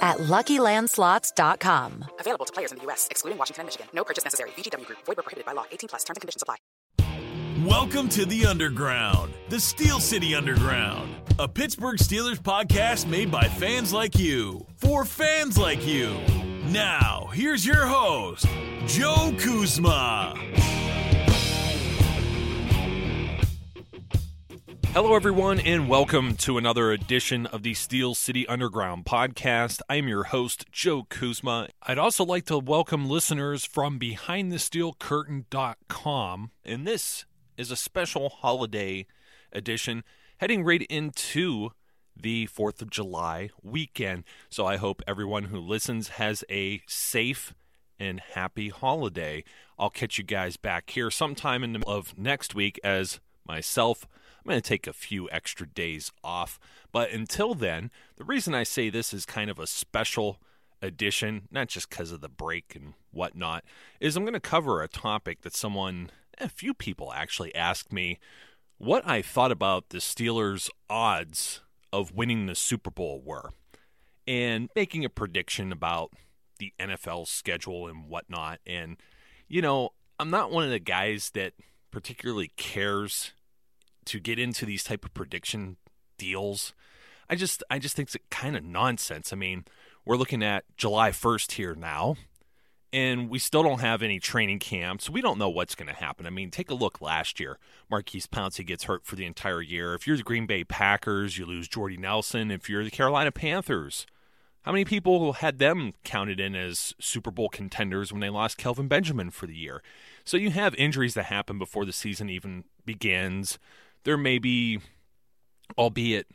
at LuckyLandSlots.com. Available to players in the U.S., excluding Washington and Michigan. No purchase necessary. VGW Group. Void were prohibited by law. 18 plus. Terms and conditions apply. Welcome to the Underground, the Steel City Underground, a Pittsburgh Steelers podcast made by fans like you, for fans like you. Now, here's your host, Joe Kuzma. Hello, everyone, and welcome to another edition of the Steel City Underground podcast. I'm your host, Joe Kuzma. I'd also like to welcome listeners from BehindTheSteelCurtain.com, and this is a special holiday edition heading right into the 4th of July weekend. So I hope everyone who listens has a safe and happy holiday. I'll catch you guys back here sometime in the of next week as myself. I'm going to take a few extra days off. But until then, the reason I say this is kind of a special edition, not just because of the break and whatnot, is I'm going to cover a topic that someone, a few people actually asked me what I thought about the Steelers' odds of winning the Super Bowl were and making a prediction about the NFL schedule and whatnot. And, you know, I'm not one of the guys that particularly cares to get into these type of prediction deals. I just I just think it's kind of nonsense. I mean, we're looking at July 1st here now, and we still don't have any training camps. We don't know what's going to happen. I mean, take a look last year. Maurkice Pouncey gets hurt for the entire year. If you're the Green Bay Packers, you lose Jordy Nelson. If you're the Carolina Panthers, how many people had them counted in as Super Bowl contenders when they lost Kelvin Benjamin for the year? So you have injuries that happen before the season even begins there may be, albeit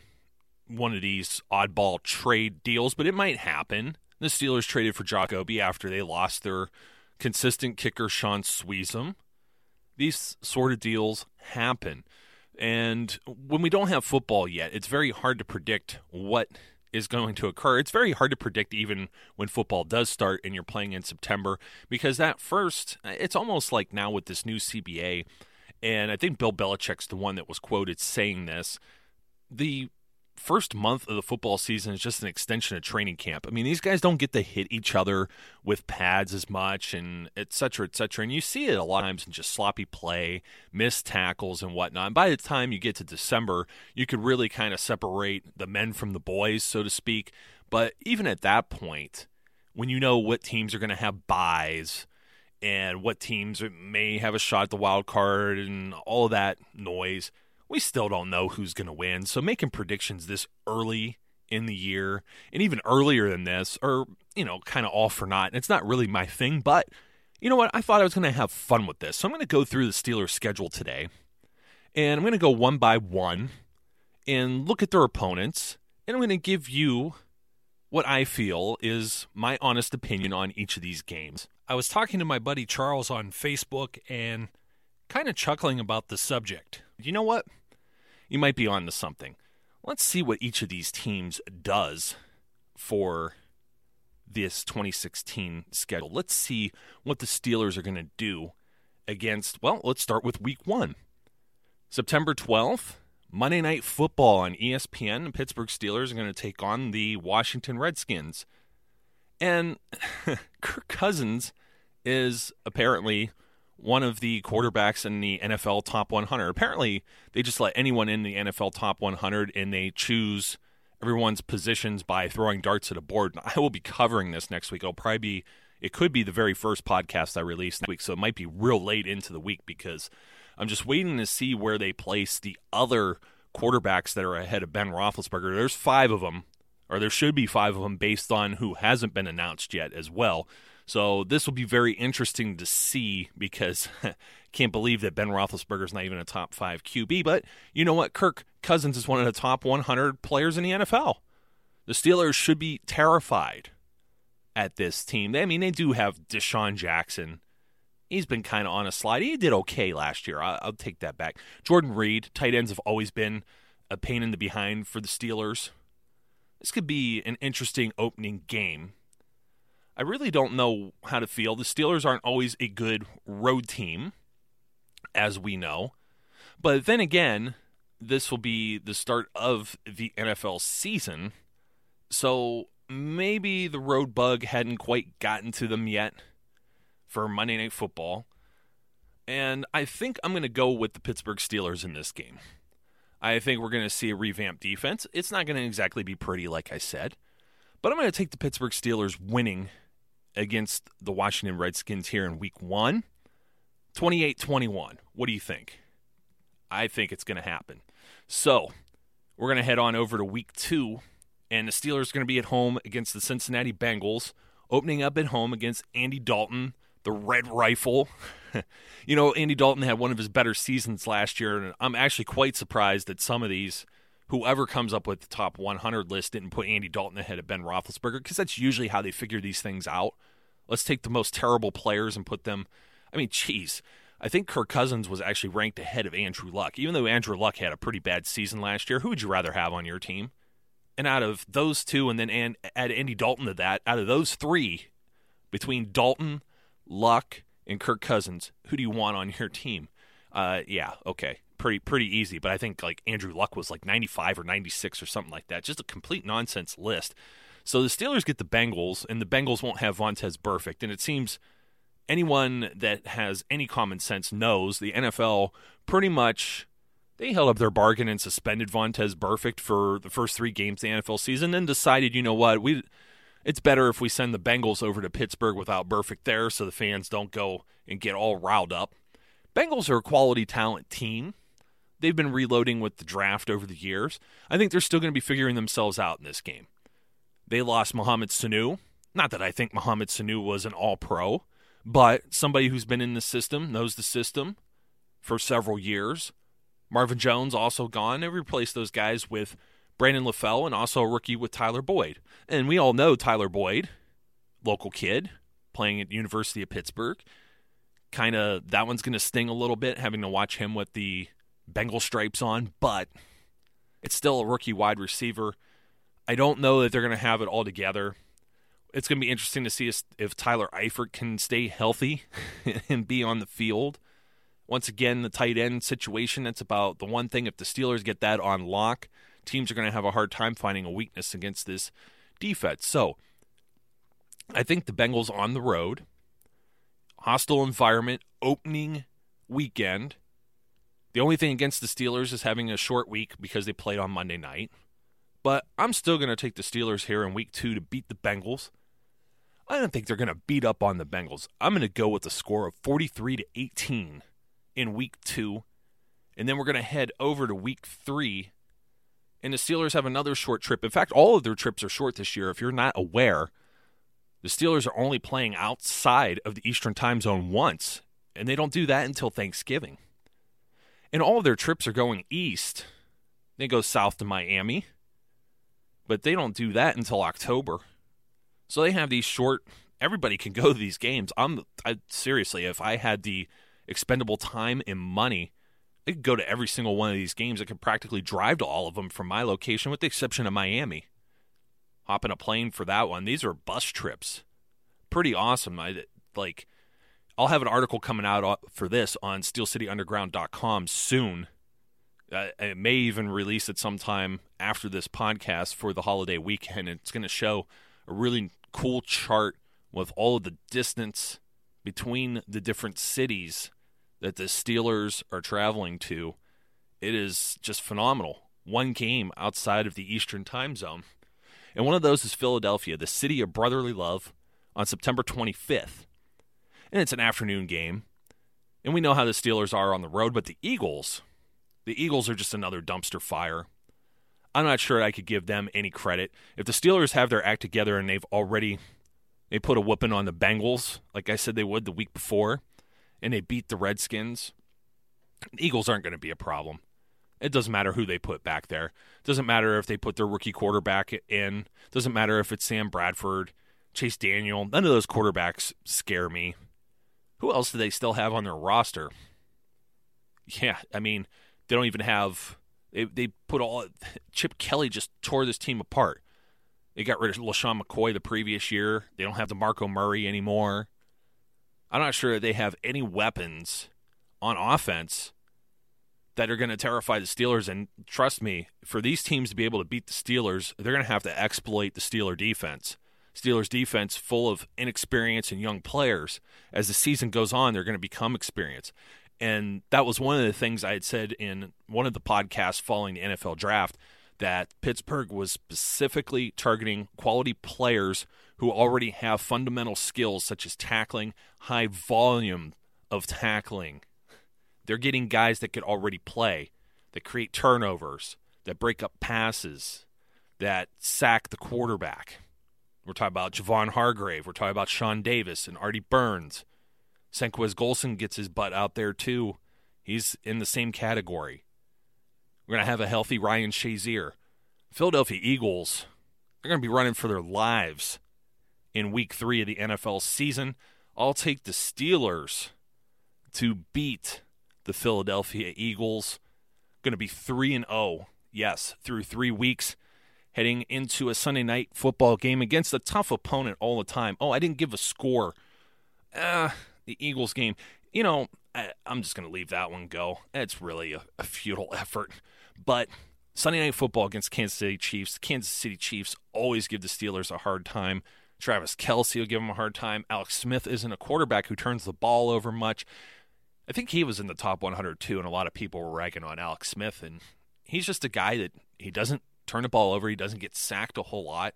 one of these oddball trade deals, but it might happen. The Steelers traded for Scobee after they lost their consistent kicker, Shaun Suisham. These sort of deals happen. And when we don't have football yet, it's very hard to predict what is going to occur. It's very hard to predict even when football does start and you're playing in September because that first, it's almost like now with this new CBA, and I think Bill Belichick's the one that was quoted saying this. The first month of the football season is just an extension of training camp. I mean, these guys don't get to hit each other with pads as much and et cetera, et cetera. And you see it a lot of times in just sloppy play, missed tackles, and whatnot. And by the time you get to December, you could really kind of separate the men from the boys, so to speak. But even at that point, when you know what teams are going to have byes – and what teams may have a shot at the wild card and all of that noise, we still don't know who's going to win. So making predictions this early in the year and even earlier than this are, you know, kind of all for naught. It's not really my thing, but you know what? I thought I was going to have fun with this. So I'm going to go through the Steelers' schedule today, and I'm going to go one by one and look at their opponents, and I'm going to give you what I feel is my honest opinion on each of these games. I was talking to my buddy Charles on Facebook and kind of chuckling about the subject. You know what? You might be on to something. Let's see what each of these teams does for this 2016 schedule. Let's see what the Steelers are going to do against, well, let's start with week one. September 12th, Monday Night Football on ESPN. Pittsburgh Steelers are going to take on the Washington Redskins. And Kirk Cousins is apparently one of the quarterbacks in the NFL top 100. Apparently, they just let anyone in the NFL top 100 and they choose everyone's positions by throwing darts at a board. And I will be covering this next week. It'll probably be, it could be the very first podcast I release next week, so it might be real late into the week because I'm just waiting to see where they place the other quarterbacks that are ahead of Ben Roethlisberger. There's five of them, or there should be five of them based on who hasn't been announced yet as well. So this will be very interesting to see because can't believe that Ben Roethlisberger's not even a top five QB. But you know what? Kirk Cousins is one of the top 100 players in the NFL. The Steelers should be terrified at this team. I mean, they do have DeSean Jackson. He's been kind of on a slide. He did okay last year. I'll, I'll take that back. Jordan Reed, tight ends have always been a pain in the behind for the Steelers. This could be an interesting opening game I really don't know how to feel. The Steelers aren't always a good road team, as we know. But then again, this will be the start of the NFL season. So maybe the road bug hadn't quite gotten to them yet for Monday Night Football. And I think I'm going to go with the Pittsburgh Steelers in this game. I think we're going to see a revamped defense. It's not going to exactly be pretty, like I said. But I'm going to take the Pittsburgh Steelers winning against the Washington Redskins here in week one. 28 21. What do you think? I think it's going to happen. So, we're going to head on over to week two, and the Steelers are going to be at home against the Cincinnati Bengals, opening up at home against Andy Dalton, the Red Rifle. you know, Andy Dalton had one of his better seasons last year, and I'm actually quite surprised that some of these whoever comes up with the top 100 list didn't put Andy Dalton ahead of Ben Roethlisberger because that's usually how they figure these things out. Let's take the most terrible players and put them. I mean, geez, I think Kirk Cousins was actually ranked ahead of Andrew Luck. Even though Andrew Luck had a pretty bad season last year, who would you rather have on your team? And out of those two, and then add Andy Dalton to that, out of those three, between Dalton, Luck, and Kirk Cousins, who do you want on your team? Uh, yeah, okay pretty pretty easy. But I think like Andrew Luck was like 95 or 96 or something like that. Just a complete nonsense list. So the Steelers get the Bengals, and the Bengals won't have Vontaze Burfict. And it seems anyone that has any common sense knows the NFL pretty much they held up their bargain and suspended Vontaze Burfict for the first three games of the NFL season, then decided, you know what, we it's better if we send the Bengals over to Pittsburgh without Burfict there, so the fans don't go and get all riled up. Bengals are a quality talent team they've been reloading with the draft over the years. I think they're still going to be figuring themselves out in this game. They lost Mohamed Sanu. Not that I think Mohamed Sanu was an all pro, but somebody who's been in the system, knows the system for several years. Marvin Jones also gone. They replaced those guys with Brandon LaFell and also a rookie with Tyler Boyd. And we all know Tyler Boyd, local kid, playing at University of Pittsburgh. Kind of that one's going to sting a little bit having to watch him with the Bengal stripes on, but it's still a rookie wide receiver. I don't know that they're going to have it all together. It's going to be interesting to see if, Tyler Eifert can stay healthy and be on the field. Once again, the tight end situation, that's about the one thing. If the Steelers get that on lock, teams are going to have a hard time finding a weakness against this defense. So I think the Bengals on the road, hostile environment, opening weekend – the only thing against the Steelers is having a short week because they played on Monday night. But I'm still going to take the Steelers here in week two to beat the Bengals. I don't think they're going to beat up on the Bengals. I'm going to go with a score of 43 to 18 in week two. And then we're going to head over to week three. And the Steelers have another short trip. In fact, all of their trips are short this year. If you're not aware, The Steelers are only playing outside of the Eastern time zone once, and they don't do that until Thanksgiving. And all of their trips are going east. They go south to Miami, but they don't do that until October. So they have these short. Everybody can go to these games. I'm I, seriously, if I had the expendable time and money, I could go to every single one of these games. I could practically drive to all of them from my location, with the exception of Miami. Hop in a plane for that one. These are bus trips. Pretty awesome. I like. I'll have an article coming out for this on SteelCityUnderground.com soon. Uh, it may even release it sometime after this podcast for the holiday weekend. It's going to show a really cool chart with all of the distance between the different cities that the Steelers are traveling to. It is just phenomenal. One game outside of the Eastern time zone. And one of those is Philadelphia, the city of brotherly love, on September 25th. And it's an afternoon game. And we know how the Steelers are on the road, but the Eagles, the Eagles are just another dumpster fire. I'm not sure I could give them any credit. If the Steelers have their act together and they've already they put a whooping on the Bengals, like I said they would the week before, and they beat the Redskins, the Eagles aren't going to be a problem. It doesn't matter who they put back there. It doesn't matter if they put their rookie quarterback in. It doesn't matter if it's Sam Bradford, Chase Daniel. None of those quarterbacks scare me. Who else do they still have on their roster? Yeah, I mean, they don't even have. They they put all. Chip Kelly just tore this team apart. They got rid of LeSean McCoy the previous year. They don't have DeMarco Murray anymore. I'm not sure they have any weapons on offense that are going to terrify the Steelers. And trust me, for these teams to be able to beat the Steelers, they're going to have to exploit the Steeler defense. Steelers defense full of inexperience and young players. As the season goes on, they're going to become experienced. And that was one of the things I had said in one of the podcasts following the NFL draft that Pittsburgh was specifically targeting quality players who already have fundamental skills such as tackling, high volume of tackling, they're getting guys that could already play, that create turnovers, that break up passes, that sack the quarterback. We're talking about Javon Hargrave. We're talking about Sean Davis and Artie Burns. Senquez Golson gets his butt out there too. He's in the same category. We're going to have a healthy Ryan Shazier. Philadelphia Eagles, they're going to be running for their lives in week three of the NFL season. I'll take the Steelers to beat the Philadelphia Eagles. Going to be 3 and 0. Yes, through 3 weeks heading into a Sunday night football game against a tough opponent all the time. Oh, I didn't give a score. Uh, the Eagles game. You know, I, am just going to leave that one go. It's really a, a futile effort. But Sunday night football against Kansas City Chiefs. Kansas City Chiefs always give the Steelers a hard time. Travis Kelce will give him a hard time. Alex Smith isn't a quarterback who turns the ball over much. I think he was in the top 100 too, and a lot of people were ragging on Alex Smith. And he's just a guy that he doesn't turn the ball over. He doesn't get sacked a whole lot.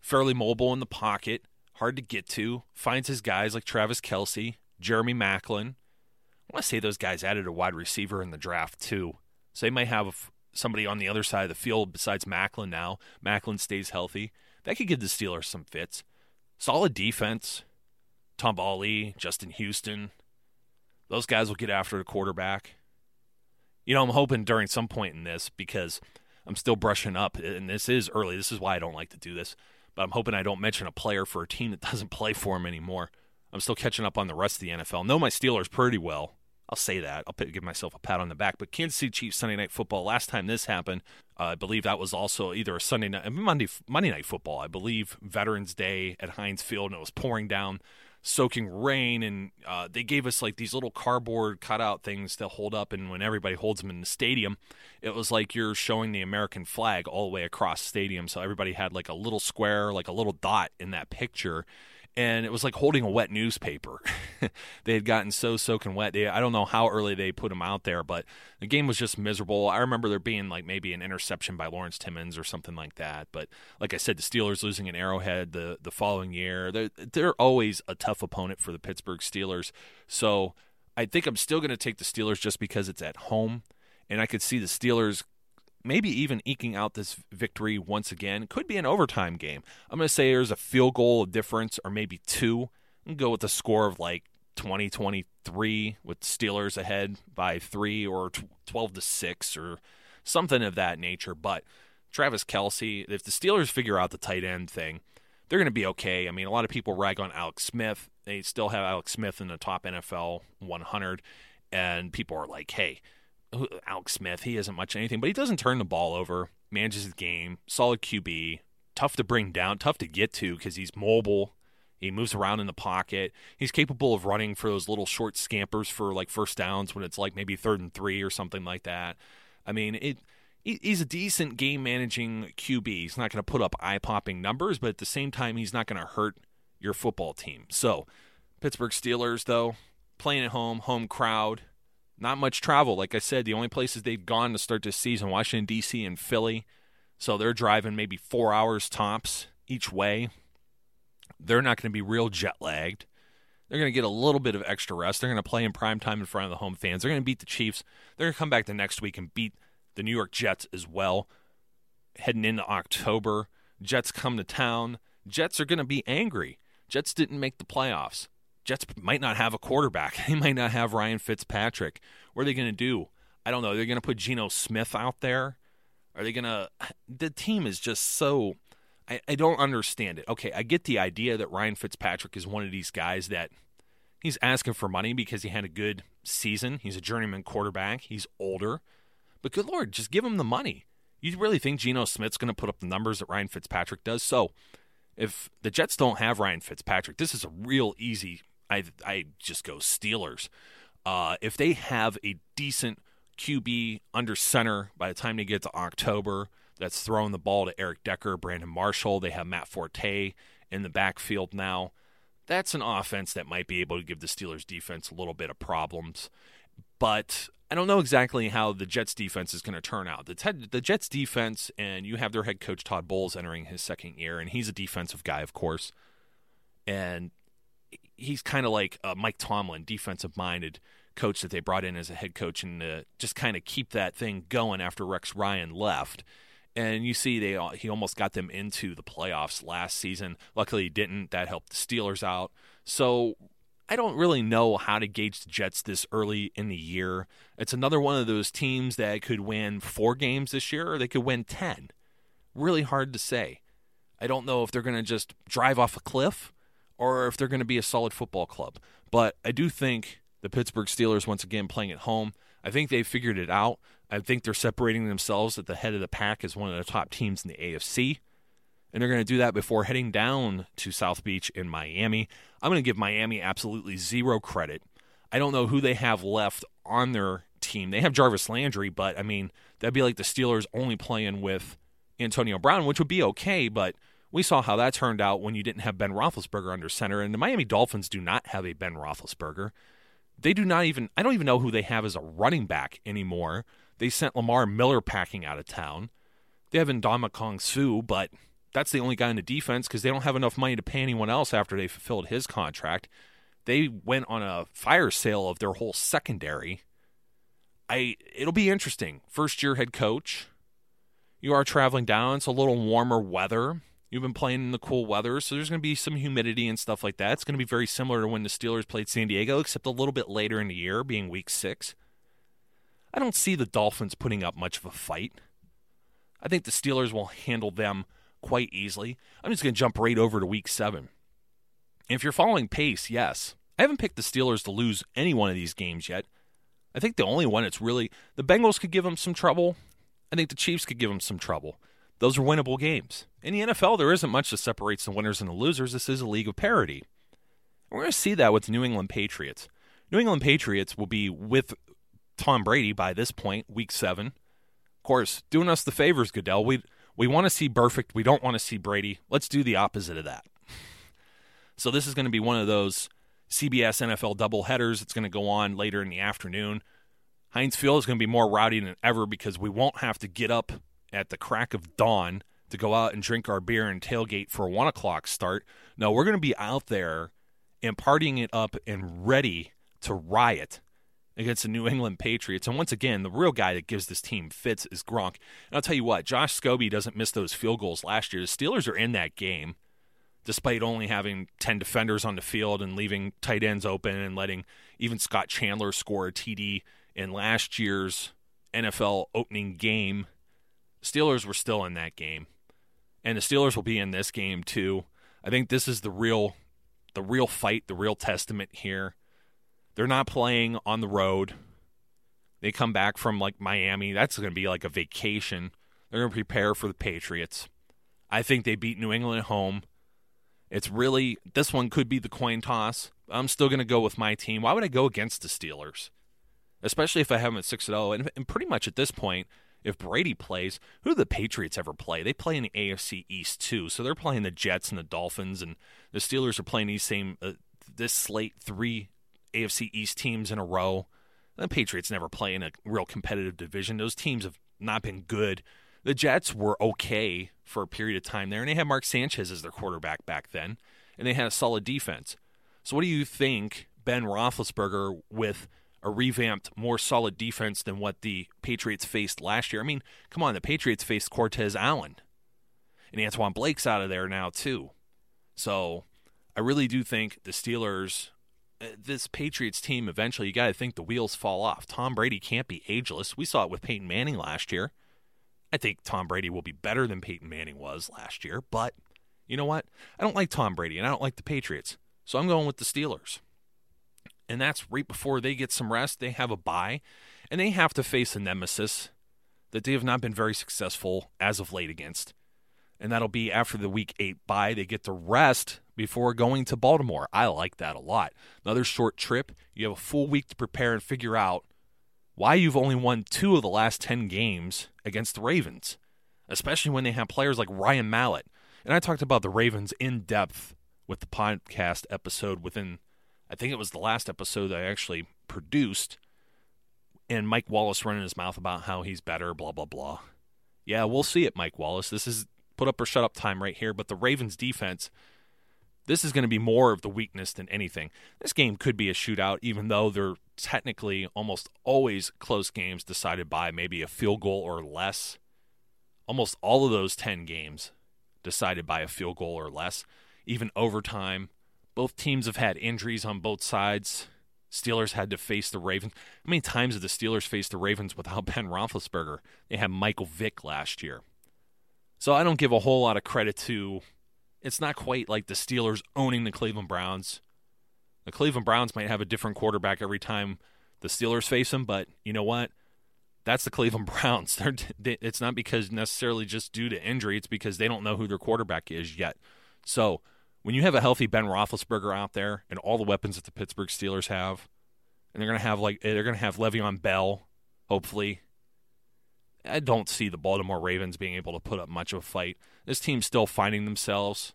Fairly mobile in the pocket, hard to get to. Finds his guys like Travis Kelce, Jeremy Maclin. I want to say those guys added a wide receiver in the draft too. So they might have somebody on the other side of the field besides Maclin now. Maclin stays healthy. That could give the Steelers some fits. Solid defense. Tamba Hali, Justin Houston, those guys will get after the quarterback. You know, I'm hoping during some point in this because I'm still brushing up, and this is early. This is why I don't like to do this. But I'm hoping I don't mention a player for a team that doesn't play for him anymore. I'm still catching up on the rest of the NFL. Know my Steelers pretty well. I'll say that. I'll give myself a pat on the back. But Kansas City Chiefs Sunday Night Football. Last time this happened, uh, I believe that was also either a Sunday night, Monday, Monday Night Football. I believe Veterans Day at Heinz Field, and it was pouring down soaking rain and uh, they gave us like these little cardboard cutout things to hold up and when everybody holds them in the stadium it was like you're showing the american flag all the way across the stadium so everybody had like a little square like a little dot in that picture and it was like holding a wet newspaper. they had gotten so soaking wet. They, I don't know how early they put them out there, but the game was just miserable. I remember there being like maybe an interception by Lawrence Timmons or something like that. But like I said, the Steelers losing an Arrowhead the the following year, they're they're always a tough opponent for the Pittsburgh Steelers. So I think I'm still going to take the Steelers just because it's at home, and I could see the Steelers maybe even eking out this victory once again. Could be an overtime game. I'm going to say there's a field goal difference or maybe two. And go with a score of like 2023 with Steelers ahead by three or 12 to six or something of that nature. But Travis Kelce, if the Steelers figure out the tight end thing, they're going to be okay. I mean, a lot of people rag on Alex Smith. They still have Alex Smith in the top NFL 100, and people are like, hey, Alex Smith, he isn't much anything, but he doesn't turn the ball over, manages the game, solid QB, tough to bring down, tough to get to because he's mobile. He moves around in the pocket. He's capable of running for those little short scampers for like first downs when it's like maybe third and three or something like that. I mean, it. He's a decent game managing QB. He's not going to put up eye popping numbers, but at the same time, he's not going to hurt your football team. So, Pittsburgh Steelers, though, playing at home, home crowd, not much travel. Like I said, the only places they've gone to start this season, Washington, D.C. and Philly. So they're driving maybe four hours tops each way. They're not going to be real jet lagged. They're going to get a little bit of extra rest. They're going to play in prime time in front of the home fans. They're going to beat the Chiefs. They're going to come back the next week and beat the New York Jets as well. Heading into October, Jets come to town. Jets are going to be angry. Jets didn't make the playoffs. Jets might not have a quarterback. They might not have Ryan Fitzpatrick. What are they going to do? I don't know. They're going to put Geno Smith out there. Are they going to? The team is just so. I, I don't understand it. Okay, I get the idea that Ryan Fitzpatrick is one of these guys that he's asking for money because he had a good season. He's a journeyman quarterback. He's older. But good Lord, just give him the money. You really think Geno Smith's going to put up the numbers that Ryan Fitzpatrick does? So if the Jets don't have Ryan Fitzpatrick, this is a real easy I I just go Steelers. Uh, if they have a decent QB under center by the time they get to October, that's throwing the ball to Eric Decker, Brandon Marshall. They have Matt Forte in the backfield now. That's an offense that might be able to give the Steelers defense a little bit of problems. But I don't know exactly how the Jets defense is going to turn out. The, the Jets defense, and you have their head coach Todd Bowles entering his second year, and he's a defensive guy, of course. And he's kind of like a Mike Tomlin, defensive minded coach that they brought in as a head coach and uh, just kind of keep that thing going after Rex Ryan left. And you see, they he almost got them into the playoffs last season. Luckily, he didn't. That helped the Steelers out. So I don't really know how to gauge the Jets this early in the year. It's another one of those teams that could win four games this year, or they could win ten. Really hard to say. I don't know if they're going to just drive off a cliff or if they're going to be a solid football club. But I do think the Pittsburgh Steelers, once again, playing at home, I think they've figured it out. I think they're separating themselves at the head of the pack as one of the top teams in the AFC. And they're going to do that before heading down to South Beach in Miami. I'm going to give Miami absolutely zero credit. I don't know who they have left on their team. They have Jarvis Landry, but I mean, that'd be like the Steelers only playing with Antonio Brown, which would be okay, but we saw how that turned out when you didn't have Ben Roethlisberger under center, and the Miami Dolphins do not have a Ben Roethlisberger. They do not even, I don't even know who they have as a running back anymore. They sent Lamar Miller packing out of town. They have Ndamukong Suh, but that's the only guy in the defense because they don't have enough money to pay anyone else after they fulfilled his contract. They went on a fire sale of their whole secondary. I it'll be interesting. First year head coach. You are traveling down. It's a little warmer weather. You've been playing in the cool weather, so there's going to be some humidity and stuff like that. It's going to be very similar to when the Steelers played San Diego, except a little bit later in the year, being week six. I don't see the Dolphins putting up much of a fight. I think the Steelers will handle them quite easily. I'm just going to jump right over to week seven. If you're following pace, yes. I haven't picked the Steelers to lose any one of these games yet. I think the only one it's really the Bengals could give them some trouble. I think the Chiefs could give them some trouble those are winnable games. In the NFL, there isn't much that separates the winners and the losers. This is a league of parity. We're going to see that with New England Patriots. New England Patriots will be with Tom Brady by this point, week seven. Of course, doing us the favors, Goodell. We we want to see perfect. We don't want to see Brady. Let's do the opposite of that. So this is going to be one of those CBS NFL double headers. It's going to go on later in the afternoon. Heinz Field is going to be more rowdy than ever because we won't have to get up at the crack of dawn to go out and drink our beer and tailgate for a one o'clock start. No, we're going to be out there and partying it up and ready to riot against the New England Patriots. And once again, the real guy that gives this team fits is Gronk. And I'll tell you what, Josh Scobee doesn't miss those field goals last year. The Steelers are in that game, despite only having 10 defenders on the field and leaving tight ends open and letting even Scott Chandler score a TD in last year's NFL opening game. Steelers were still in that game. And the Steelers will be in this game too. I think this is the real the real fight, the real testament here. They're not playing on the road. They come back from like Miami. That's going to be like a vacation. They're going to prepare for the Patriots. I think they beat New England at home. It's really this one could be the coin toss. I'm still going to go with my team. Why would I go against the Steelers? Especially if I have them at 6 0. And, and pretty much at this point, if Brady plays, who do the Patriots ever play? They play in the AFC East too, so they're playing the Jets and the Dolphins, and the Steelers are playing these same uh, this slate three AFC East teams in a row. The Patriots never play in a real competitive division. Those teams have not been good. The Jets were okay for a period of time there, and they had Mark Sanchez as their quarterback back then, and they had a solid defense. So, what do you think Ben Roethlisberger with a revamped, more solid defense than what the Patriots faced last year. I mean, come on, the Patriots faced Cortez Allen. And Antoine Blake's out of there now, too. So I really do think the Steelers, uh, this Patriots team, eventually, you got to think the wheels fall off. Tom Brady can't be ageless. We saw it with Peyton Manning last year. I think Tom Brady will be better than Peyton Manning was last year, but you know what? I don't like Tom Brady and I don't like the Patriots. So I'm going with the Steelers and that's right before they get some rest. They have a bye, and they have to face a nemesis that they have not been very successful as of late against. And that'll be after the week eight bye. They get to rest before going to Baltimore. I like that a lot. Another short trip. You have a full week to prepare and figure out why you've only won two of the last 10 games against the Ravens, especially when they have players like Ryan Mallett. And I talked about the Ravens in depth with the podcast episode within I think it was the last episode I actually produced, and Mike Wallace running his mouth about how he's better, blah, blah, blah. Yeah, we'll see it, Mike Wallace. This is put up or shut up time right here, but the Ravens defense, this is going to be more of the weakness than anything. This game could be a shootout, even though they're technically almost always close games decided by maybe a field goal or less. Almost all of those 10 games decided by a field goal or less, even overtime both teams have had injuries on both sides. Steelers had to face the Ravens. How many times did the Steelers face the Ravens without Ben Roethlisberger? They had Michael Vick last year. So I don't give a whole lot of credit to. It's not quite like the Steelers owning the Cleveland Browns. The Cleveland Browns might have a different quarterback every time the Steelers face them, but you know what? That's the Cleveland Browns. They're, they, it's not because necessarily just due to injury. It's because they don't know who their quarterback is yet. So when you have a healthy Ben Roethlisberger out there and all the weapons that the Pittsburgh Steelers have, and they're gonna have like they're gonna have Le'Veon Bell, hopefully. I don't see the Baltimore Ravens being able to put up much of a fight. This team's still finding themselves.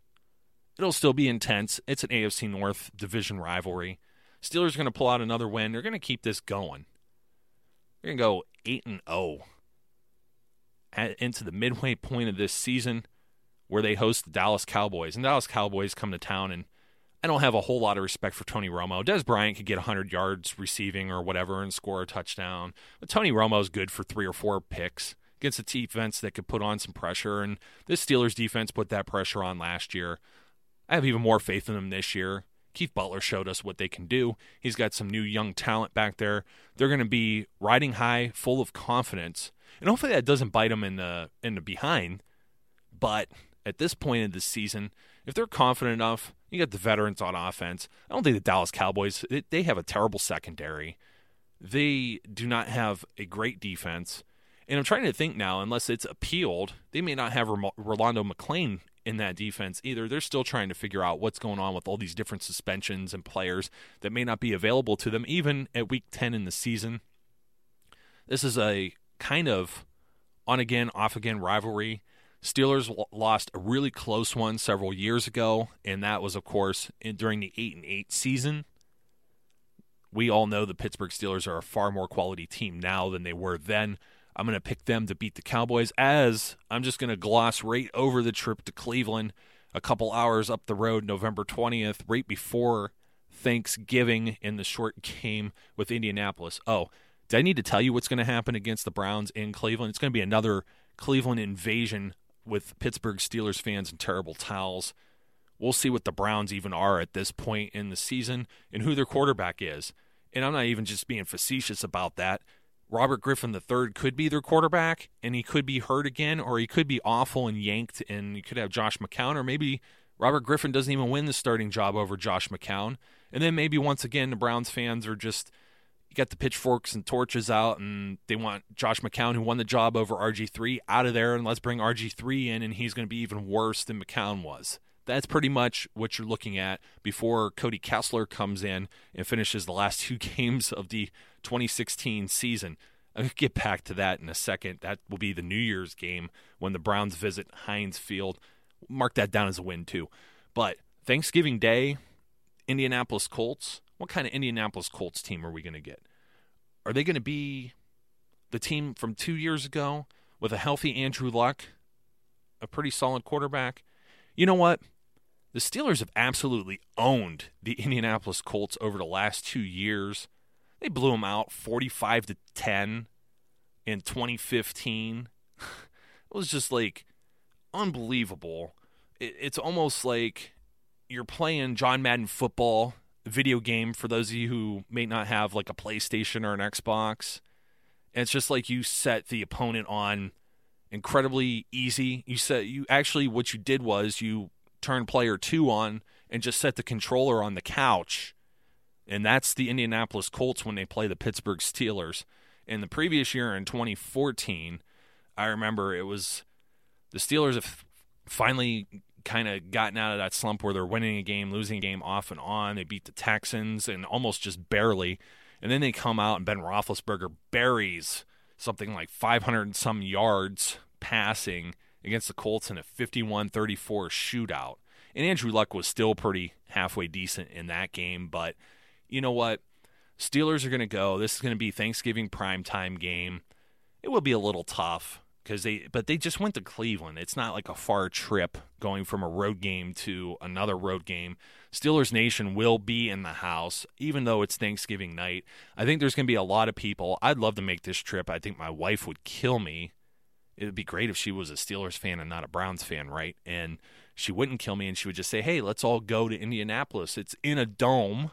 It'll still be intense. It's an AFC North division rivalry. Steelers are going to pull out another win. They're going to keep this going. They're going to go 8 and 0 into the midway point of this season where they host the Dallas Cowboys. And Dallas Cowboys come to town, and I don't have a whole lot of respect for Tony Romo. Dez Bryant could get 100 yards receiving or whatever and score a touchdown. But Tony Romo's good for three or four picks against a defense that could put on some pressure. And this Steelers defense put that pressure on last year. I have even more faith in them this year. Keith Butler showed us what they can do. He's got some new young talent back there. They're going to be riding high, full of confidence, and hopefully that doesn't bite them in the in the behind. But at this point in the season, if they're confident enough, you got the veterans on offense. I don't think the Dallas Cowboys they have a terrible secondary. They do not have a great defense. And I'm trying to think now, unless it's appealed, they may not have Rolando McClain in that defense either. They're still trying to figure out what's going on with all these different suspensions and players that may not be available to them, even at week 10 in the season. This is a kind of on again, off again rivalry. Steelers lost a really close one several years ago, and that was, of course, in, during the eight and eight season. We all know the Pittsburgh Steelers are a far more quality team now than they were then. I'm going to pick them to beat the Cowboys. As I'm just going to gloss right over the trip to Cleveland, a couple hours up the road, November 20th, right before Thanksgiving in the short game with Indianapolis. Oh, did I need to tell you what's going to happen against the Browns in Cleveland? It's going to be another Cleveland invasion with Pittsburgh Steelers fans and terrible towels. We'll see what the Browns even are at this point in the season and who their quarterback is. And I'm not even just being facetious about that. Robert Griffin III could be their quarterback, and he could be hurt again, or he could be awful and yanked, and you could have Josh McCown, or maybe Robert Griffin doesn't even win the starting job over Josh McCown. And then maybe once again, the Browns fans are just you got the pitchforks and torches out, and they want Josh McCown, who won the job over RG3, out of there, and let's bring RG3 in, and he's going to be even worse than McCown was. That's pretty much what you're looking at before Cody Kessler comes in and finishes the last two games of the 2016 season. I'll get back to that in a second. That will be the New Year's game when the Browns visit Heinz Field. Mark that down as a win, too. But Thanksgiving Day, Indianapolis Colts, what kind of Indianapolis Colts team are we going to get? Are they going to be the team from two years ago with a healthy Andrew Luck, a pretty solid quarterback? You know what? The Steelers have absolutely owned the Indianapolis Colts over the last two years. They blew them out 45 to 10 in 2015. it was just like unbelievable. it's almost like you're playing John Madden football video game for those of you who may not have like a PlayStation or an Xbox. And it's just like you set the opponent on incredibly easy. You set you actually what you did was you turned player 2 on and just set the controller on the couch. And that's the Indianapolis Colts when they play the Pittsburgh Steelers. In the previous year in 2014, I remember it was the Steelers have finally kind of gotten out of that slump where they're winning a game, losing a game off and on. They beat the Texans and almost just barely. And then they come out and Ben Roethlisberger buries something like 500 and some yards passing against the Colts in a 51 34 shootout. And Andrew Luck was still pretty halfway decent in that game. But you know what? Steelers are going to go. This is going to be Thanksgiving primetime game. It will be a little tough because they but they just went to Cleveland. It's not like a far trip going from a road game to another road game. Steelers Nation will be in the house even though it's Thanksgiving night. I think there's going to be a lot of people. I'd love to make this trip. I think my wife would kill me. It would be great if she was a Steelers fan and not a Browns fan, right? And she wouldn't kill me and she would just say, "Hey, let's all go to Indianapolis. It's in a dome."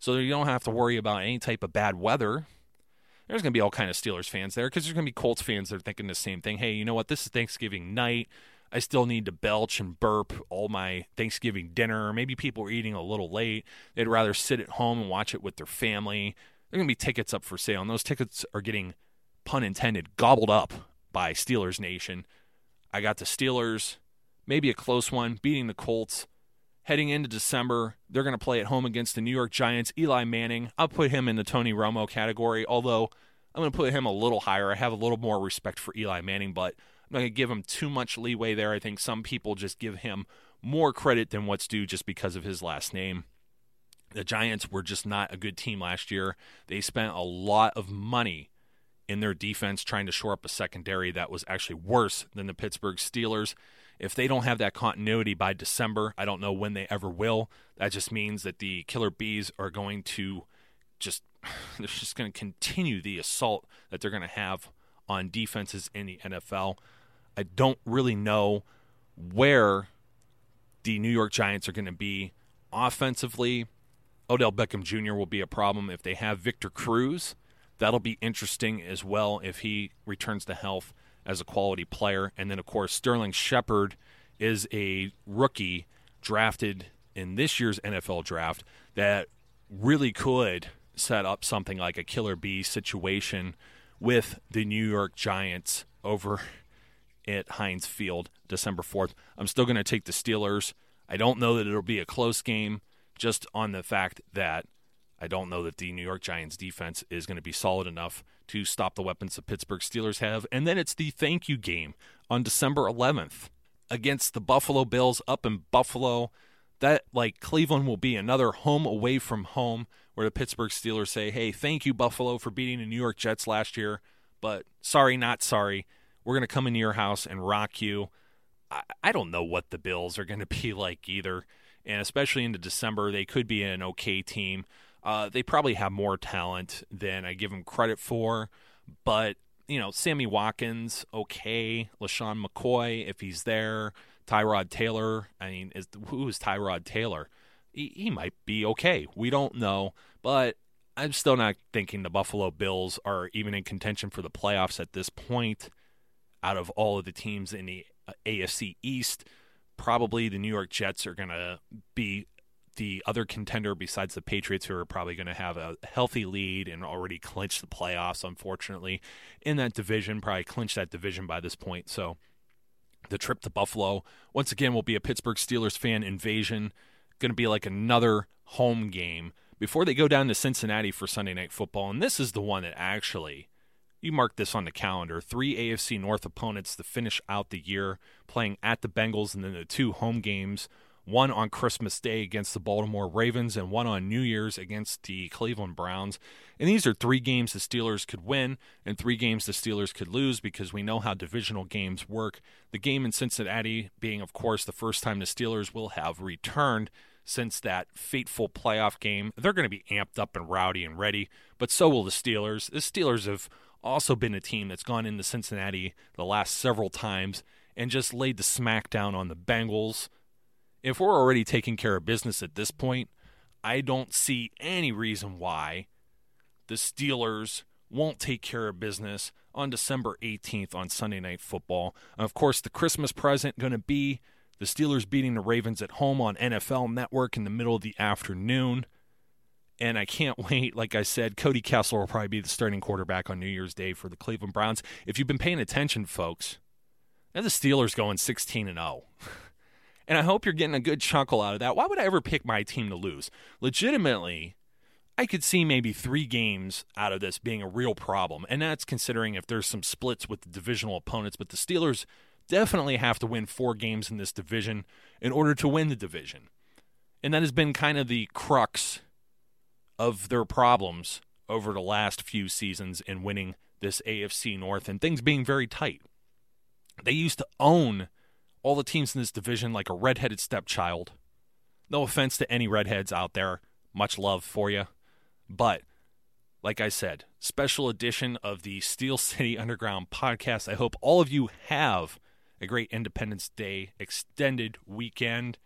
So you don't have to worry about any type of bad weather there's going to be all kind of Steelers fans there because there's going to be Colts fans that are thinking the same thing. Hey, you know what? This is Thanksgiving night. I still need to belch and burp all my Thanksgiving dinner. Maybe people are eating a little late. They'd rather sit at home and watch it with their family. There are going to be tickets up for sale, and those tickets are getting, pun intended, gobbled up by Steelers Nation. I got the Steelers, maybe a close one, beating the Colts. Heading into December, they're going to play at home against the New York Giants. Eli Manning, I'll put him in the Tony Romo category, although I'm going to put him a little higher. I have a little more respect for Eli Manning, but I'm not going to give him too much leeway there. I think some people just give him more credit than what's due just because of his last name. The Giants were just not a good team last year. They spent a lot of money in their defense trying to shore up a secondary that was actually worse than the Pittsburgh Steelers. If they don't have that continuity by December, I don't know when they ever will. That just means that the Killer Bees are going to just they're just going to continue the assault that they're going to have on defenses in the NFL. I don't really know where the New York Giants are going to be offensively. Odell Beckham Jr. will be a problem if they have Victor Cruz. That'll be interesting as well if he returns to health as a quality player. And then, of course, Sterling Shepard is a rookie drafted in this year's NFL draft that really could set up something like a killer bee situation with the New York Giants over at Heinz Field December 4th. I'm still going to take the Steelers. I don't know that it'll be a close game just on the fact that I don't know that the New York Giants defense is going to be solid enough to stop the weapons the Pittsburgh Steelers have. And then it's the thank you game on December 11th against the Buffalo Bills up in Buffalo. That, like, Cleveland will be another home away from home where the Pittsburgh Steelers say, hey, thank you, Buffalo, for beating the New York Jets last year, but sorry, not sorry. We're going to come into your house and rock you. I, I don't know what the Bills are going to be like either. and especially into December, they could be an okay team. Uh, they probably have more talent than I give them credit for, but you know, Sammy Watkins, okay, LeSean McCoy, if he's there, Tyrod Taylor. I mean, is who is Tyrod Taylor? He, he might be okay. We don't know, but I'm still not thinking the Buffalo Bills are even in contention for the playoffs at this point. Out of all of the teams in the uh, AFC East, probably the New York Jets are going to be the other contender besides the Patriots, who are probably going to have a healthy lead and already clinch the playoffs, unfortunately, in that division, probably clinch that division by this point. So the trip to Buffalo, once again, will be a Pittsburgh Steelers fan invasion. Going to be like another home game before they go down to Cincinnati for Sunday Night Football. And this is the one that actually, you mark this on the calendar three AFC North opponents to finish out the year, playing at the Bengals and then the two home games one on Christmas Day against the Baltimore Ravens, and one on New Year's against the Cleveland Browns. And these are three games the Steelers could win, and three games the Steelers could lose because we know how divisional games work. The game in Cincinnati being, of course, the first time the Steelers will have returned since that fateful playoff game. They're going to be amped up and rowdy and ready, but so will the Steelers. The Steelers have also been a team that's gone into Cincinnati the last several times and just laid the smackdown on the Bengals if we're already taking care of business at this point, I don't see any reason why the Steelers won't take care of business on December 18th on Sunday Night Football. And of course, the Christmas present going to be the Steelers beating the Ravens at home on NFL Network in the middle of the afternoon. And I can't wait. Like I said, Cody Kessler will probably be the starting quarterback on New Year's Day for the Cleveland Browns. If you've been paying attention, folks, and the Steelers going 16 and 0. And I hope you're getting a good chuckle out of that. Why would I ever pick my team to lose? Legitimately, I could see maybe three games out of this being a real problem. And that's considering if there's some splits with the divisional opponents. But the Steelers definitely have to win four games in this division in order to win the division. And that has been kind of the crux of their problems over the last few seasons in winning this AFC North and things being very tight. They used to own all the teams in this division like a redheaded stepchild. No offense to any redheads out there. Much love for you. But, like I said, special edition of the Steel City Underground podcast. I hope all of you have a great Independence Day extended weekend.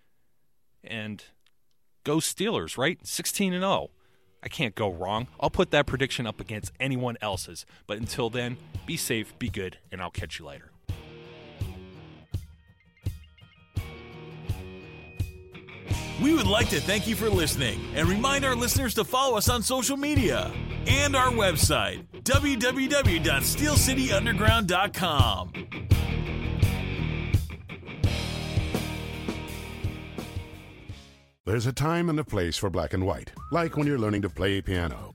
And go Steelers, right? 16 and 0. I can't go wrong. I'll put that prediction up against anyone else's. But until then, be safe, be good, and I'll catch you later. We would like to thank you for listening and remind our listeners to follow us on social media and our website, www.steelcityunderground.com. There's a time and a place for black and white, like when you're learning to play piano,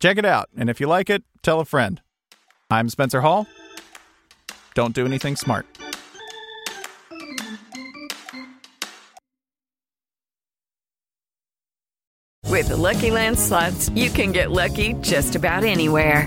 Check it out, and if you like it, tell a friend. I'm Spencer Hall. Don't do anything smart. With the Lucky Land slots, you can get lucky just about anywhere.